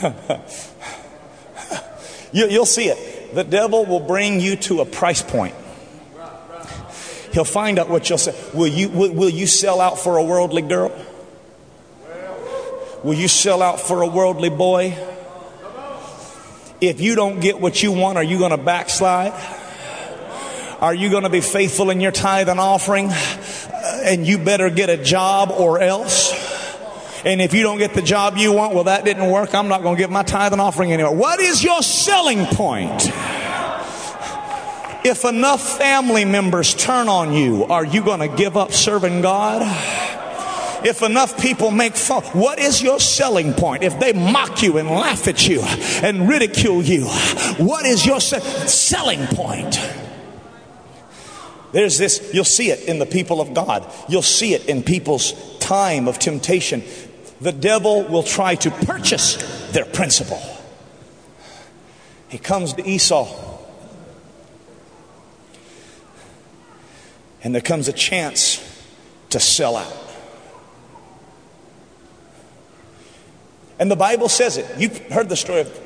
S1: you, will see it. The devil will bring you to a price point. He'll find out what you'll say. Will you, will, will you sell out for a worldly girl? Will you sell out for a worldly boy? If you don't get what you want, are you going to backslide? Are you going to be faithful in your tithe and offering? Uh, and you better get a job or else. And if you don't get the job you want, well, that didn't work. I'm not going to give my tithe and offering anymore. What is your selling point? If enough family members turn on you, are you going to give up serving God? If enough people make fun, what is your selling point? If they mock you and laugh at you and ridicule you, what is your se- selling point? There's this, you'll see it in the people of God. You'll see it in people's time of temptation. The devil will try to purchase their principle. He comes to Esau. And there comes a chance to sell out. And the Bible says it. You've heard the story of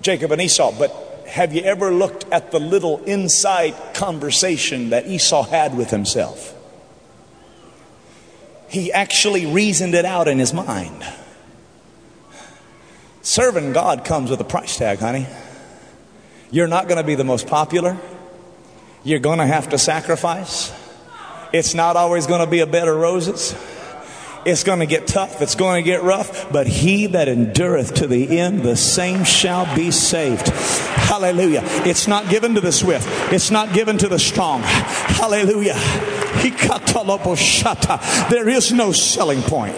S1: Jacob and Esau, but have you ever looked at the little inside conversation that Esau had with himself? He actually reasoned it out in his mind. Serving God comes with a price tag, honey. You're not going to be the most popular. You're going to have to sacrifice. It's not always going to be a bed of roses. It's going to get tough. It's going to get rough. But he that endureth to the end, the same shall be saved. Hallelujah. It's not given to the swift. It's not given to the strong. Hallelujah. There is no selling point.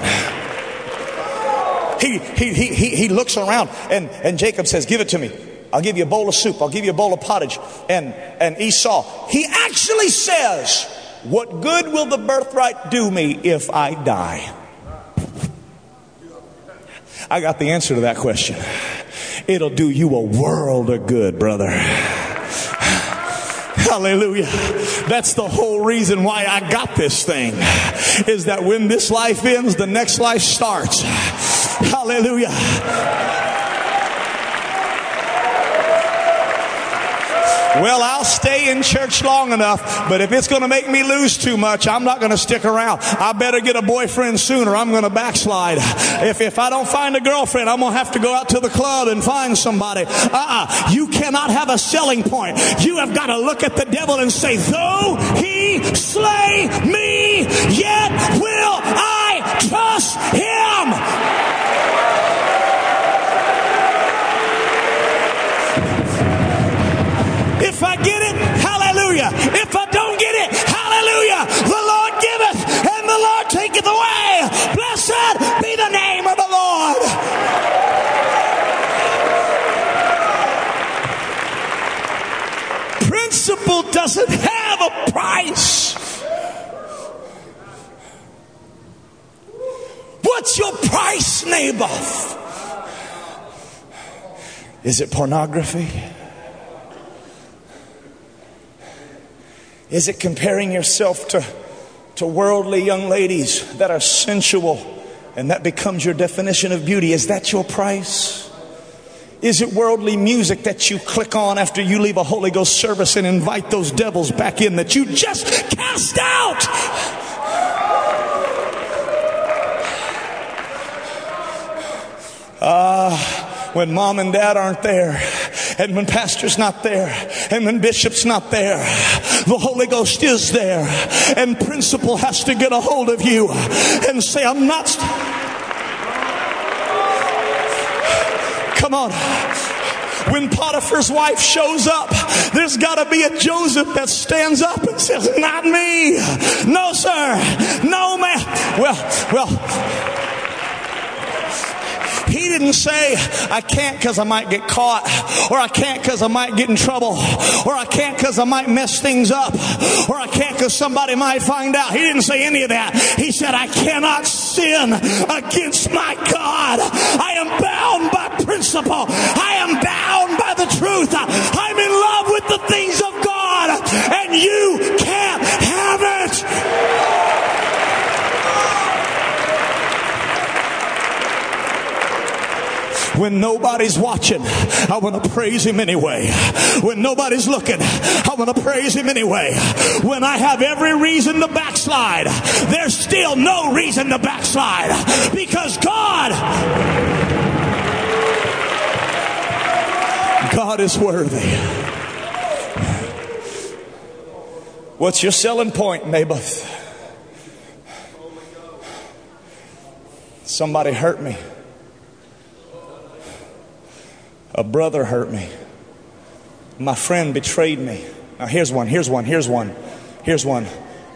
S1: He, he, he, he, he looks around and, and Jacob says, Give it to me. I'll give you a bowl of soup. I'll give you a bowl of pottage. And, and Esau, he actually says, What good will the birthright do me if I die? I got the answer to that question. It'll do you a world of good, brother. Hallelujah. That's the whole reason why I got this thing is that when this life ends, the next life starts. Hallelujah. Well, I'll stay in church long enough, but if it's going to make me lose too much, I'm not going to stick around. I better get a boyfriend sooner. I'm going to backslide. If, if I don't find a girlfriend, I'm going to have to go out to the club and find somebody. Uh-uh. You cannot have a selling point. You have got to look at the devil and say, though he slay me, yet will I trust him. I get it, hallelujah. If I don't get it, hallelujah. The Lord giveth and the Lord taketh away. Blessed be the name of the Lord. Principle doesn't have a price. What's your price, Naboth? Is it pornography? Is it comparing yourself to, to worldly young ladies that are sensual and that becomes your definition of beauty? Is that your price? Is it worldly music that you click on after you leave a Holy Ghost service and invite those devils back in that you just cast out? Ah. Uh, when mom and dad aren't there, and when pastor's not there, and when bishop's not there, the Holy Ghost is there, and principle has to get a hold of you and say, I'm not. St- Come on. When Potiphar's wife shows up, there's got to be a Joseph that stands up and says, Not me. No, sir. No, man. Well, well. Didn't say, I can't because I might get caught, or I can't because I might get in trouble, or I can't because I might mess things up, or I can't because somebody might find out. He didn't say any of that. He said, I cannot sin against my God. I am bound by principle. I am bound by the truth. I'm in love with the things of God, and you can't have it. When nobody's watching, I want to praise him anyway. When nobody's looking, I want to praise him anyway. When I have every reason to backslide, there's still no reason to backslide because God God is worthy. What's your selling point, Naboth? Somebody hurt me. A brother hurt me. My friend betrayed me. Now, here's one, here's one, here's one, here's one.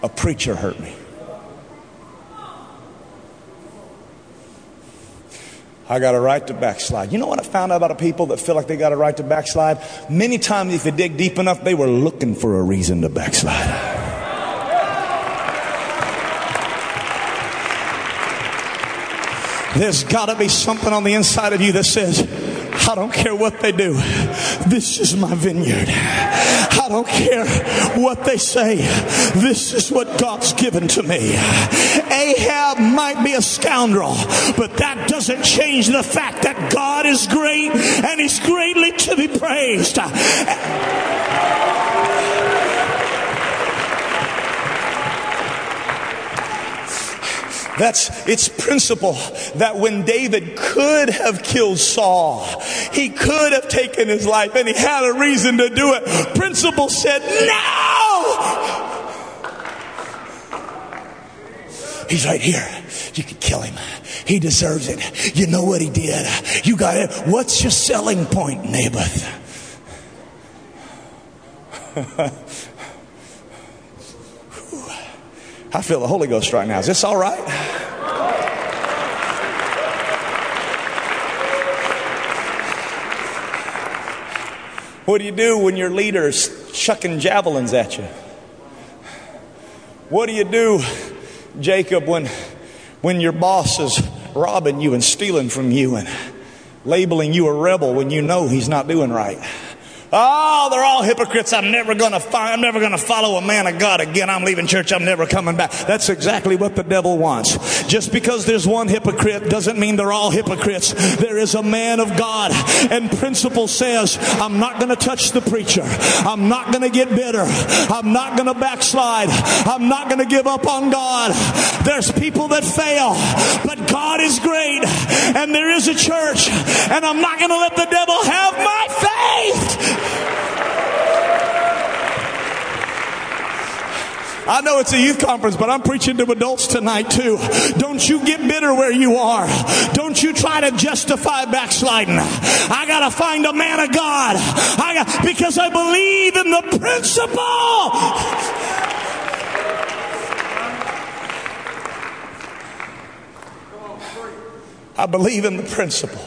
S1: A preacher hurt me. I got a right to backslide. You know what I found out about people that feel like they got a right to backslide? Many times, if you dig deep enough, they were looking for a reason to backslide. There's got to be something on the inside of you that says, I don't care what they do. This is my vineyard. I don't care what they say. This is what God's given to me. Ahab might be a scoundrel, but that doesn't change the fact that God is great and he's greatly to be praised. That's its principle that when David could have killed Saul, he could have taken his life and he had a reason to do it. Principle said, no! He's right here. You can kill him. He deserves it. You know what he did. You got it. What's your selling point, Naboth? I feel the Holy Ghost right now. Is this all right? What do you do when your leader's chucking javelins at you? What do you do, Jacob, when, when your boss is robbing you and stealing from you and labeling you a rebel when you know he's not doing right? Oh, they're all hypocrites. I'm never going to I'm never going to follow a man of God again. I'm leaving church. I'm never coming back. That's exactly what the devil wants. Just because there's one hypocrite doesn't mean they're all hypocrites. There is a man of God and principle says, I'm not going to touch the preacher. I'm not going to get bitter. I'm not going to backslide. I'm not going to give up on God. There's people that fail, but God is great and there is a church and I'm not going to let the devil have my faith. I know it's a youth conference, but I'm preaching to adults tonight too. Don't you get bitter where you are. Don't you try to justify backsliding. I gotta find a man of God. I got, because I believe in the principle. I believe in the principle.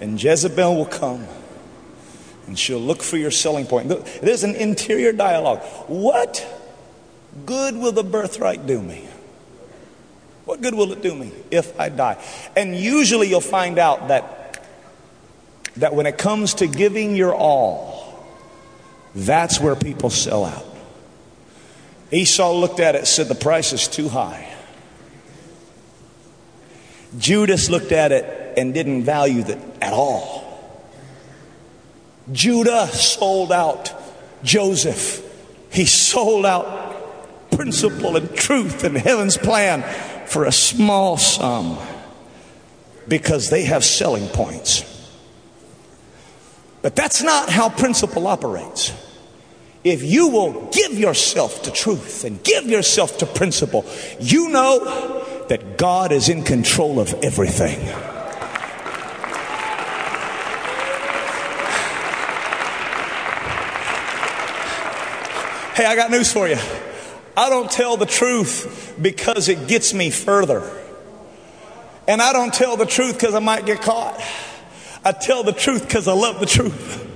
S1: And Jezebel will come and she'll look for your selling point. There's an interior dialogue. What good will the birthright do me? What good will it do me if I die? And usually you'll find out that, that when it comes to giving your all, that's where people sell out. Esau looked at it said, The price is too high. Judas looked at it and didn't value it at all. Judah sold out Joseph. He sold out principle and truth and heaven's plan for a small sum because they have selling points. But that's not how principle operates. If you will give yourself to truth and give yourself to principle, you know that God is in control of everything. Hey, I got news for you. I don't tell the truth because it gets me further. And I don't tell the truth because I might get caught. I tell the truth because I love the truth.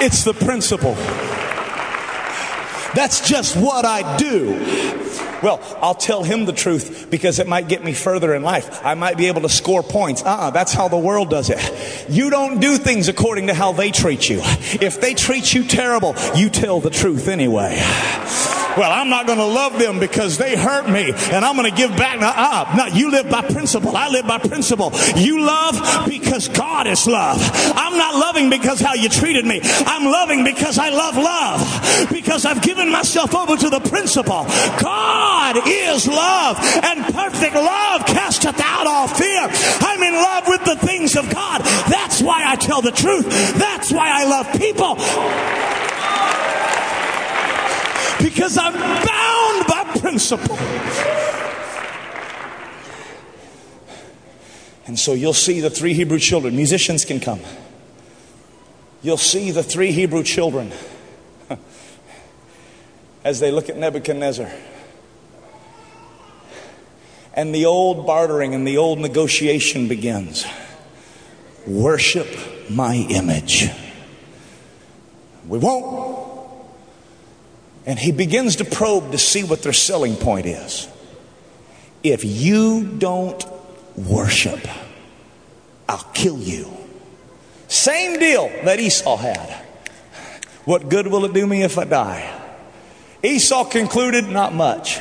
S1: It's the principle. That's just what I do. Well, I'll tell him the truth because it might get me further in life. I might be able to score points. Ah, uh-uh, that's how the world does it. You don't do things according to how they treat you. If they treat you terrible, you tell the truth anyway. Well, I'm not going to love them because they hurt me and I'm going to give back. Now, uh, no, you live by principle. I live by principle. You love because God is love. I'm not loving because how you treated me. I'm loving because I love love. Because I've given myself over to the principle. God is love and perfect love casteth out all fear. I'm in love with the things of God. That's why I tell the truth. That's why I love people because I'm bound by principle. And so you'll see the three Hebrew children. Musicians can come. You'll see the three Hebrew children as they look at Nebuchadnezzar. And the old bartering and the old negotiation begins. Worship my image. We won't. And he begins to probe to see what their selling point is. if you don't worship, I'll kill you. Same deal that Esau had. What good will it do me if I die? Esau concluded, not much.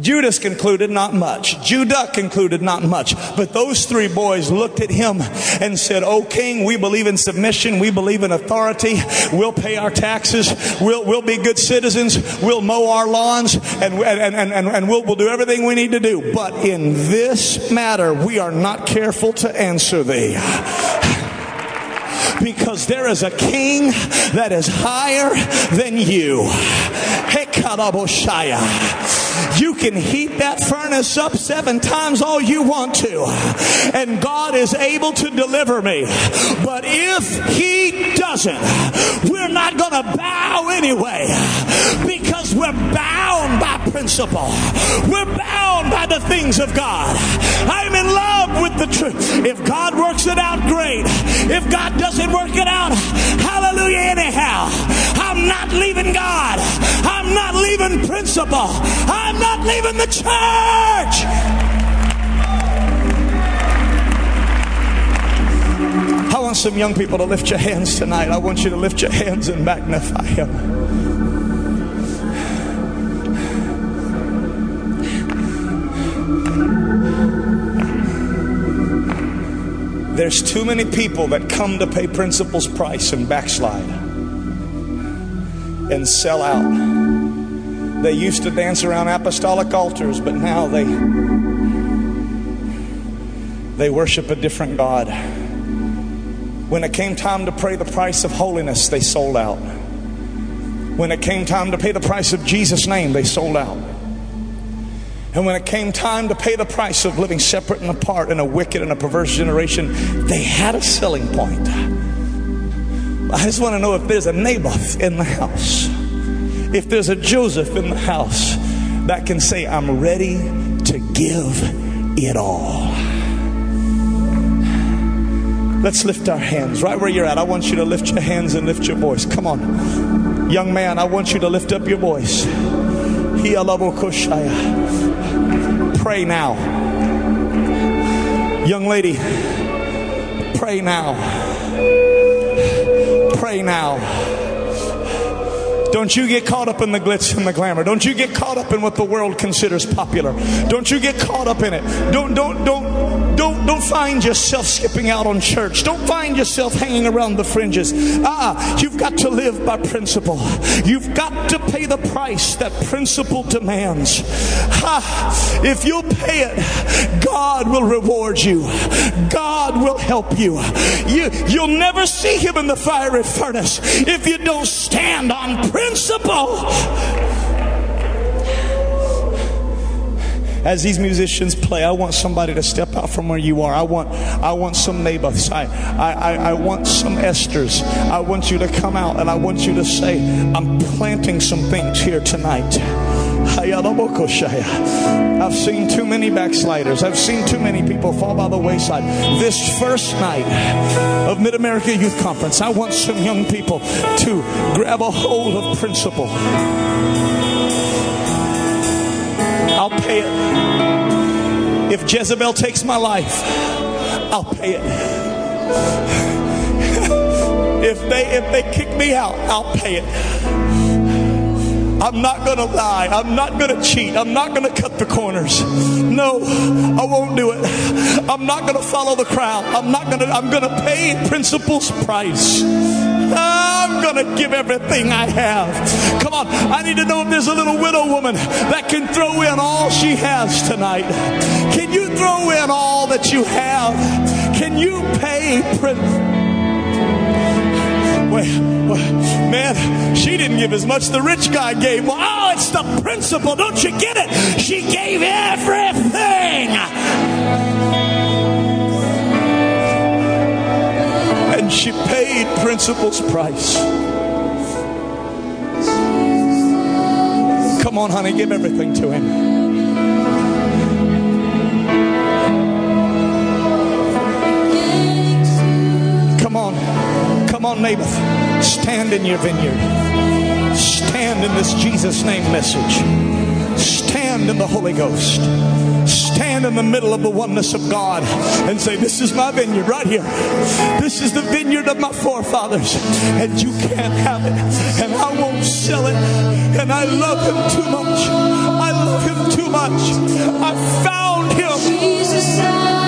S1: Judas concluded not much. Judah concluded not much. But those three boys looked at him and said, Oh king, we believe in submission. We believe in authority. We'll pay our taxes. We'll, we'll be good citizens. We'll mow our lawns and, and, and, and, and we'll, we'll do everything we need to do. But in this matter, we are not careful to answer thee because there is a king that is higher than you. You can heat that furnace up seven times all you want to, and God is able to deliver me. But if He doesn't, we're not going to bow anyway because we're bound by principle. We're bound by the things of God. I'm in love with the truth. If God works it out, great. If God doesn't work it out, hallelujah, anyhow. I'm not leaving God. I'm not leaving principle. I'm not leaving the church. I want some young people to lift your hands tonight. I want you to lift your hands and magnify Him. There's too many people that come to pay principle's price and backslide and sell out. They used to dance around apostolic altars, but now they they worship a different God. When it came time to pay the price of holiness, they sold out. When it came time to pay the price of Jesus' name, they sold out. And when it came time to pay the price of living separate and apart in a wicked and a perverse generation, they had a selling point. I just want to know if there's a Naboth in the house, if there's a Joseph in the house that can say, I'm ready to give it all. Let's lift our hands right where you're at. I want you to lift your hands and lift your voice. Come on. Young man, I want you to lift up your voice. Pray now. Young lady, pray now. Pray now. Don't you get caught up in the glitz and the glamour. Don't you get caught up in what the world considers popular. Don't you get caught up in it. Don't don't don't don't don't find yourself skipping out on church. Don't find yourself hanging around the fringes. Ah, you've got to live by principle. You've got to pay the price that principle demands. Ah, if you'll pay it, God will reward you. God will help you. You you'll never see him in the fiery furnace if you don't stand on principle principle. As these musicians play, I want somebody to step out from where you are. I want, I want some Naboths. I, I, I want some Esthers. I want you to come out and I want you to say, I'm planting some things here tonight. I've seen too many backsliders. I've seen too many people fall by the wayside. This first night of Mid America Youth Conference, I want some young people to grab a hold of principle. I'll pay it. If Jezebel takes my life, I'll pay it. if they if they kick me out, I'll pay it. I'm not going to lie. I'm not going to cheat. I'm not going to cut the corners. No, I won't do it. I'm not going to follow the crowd. I'm not going to, I'm going to pay principle's price. I'm going to give everything I have. Come on. I need to know if there's a little widow woman that can throw in all she has tonight. Can you throw in all that you have? Can you pay principal? Well, man, she didn't give as much the rich guy gave. Well, oh, it's the principle. Don't you get it? She gave everything. And she paid principle's price. Come on, honey, give everything to him. Come on. Come on, Naboth. Stand in your vineyard. Stand in this Jesus name message. Stand in the Holy Ghost. Stand in the middle of the oneness of God and say, This is my vineyard right here. This is the vineyard of my forefathers. And you can't have it. And I won't sell it. And I love him too much. I love him too much. I found him.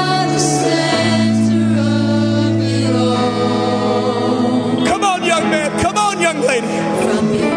S1: young man. Come on, young lady.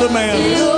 S2: the man.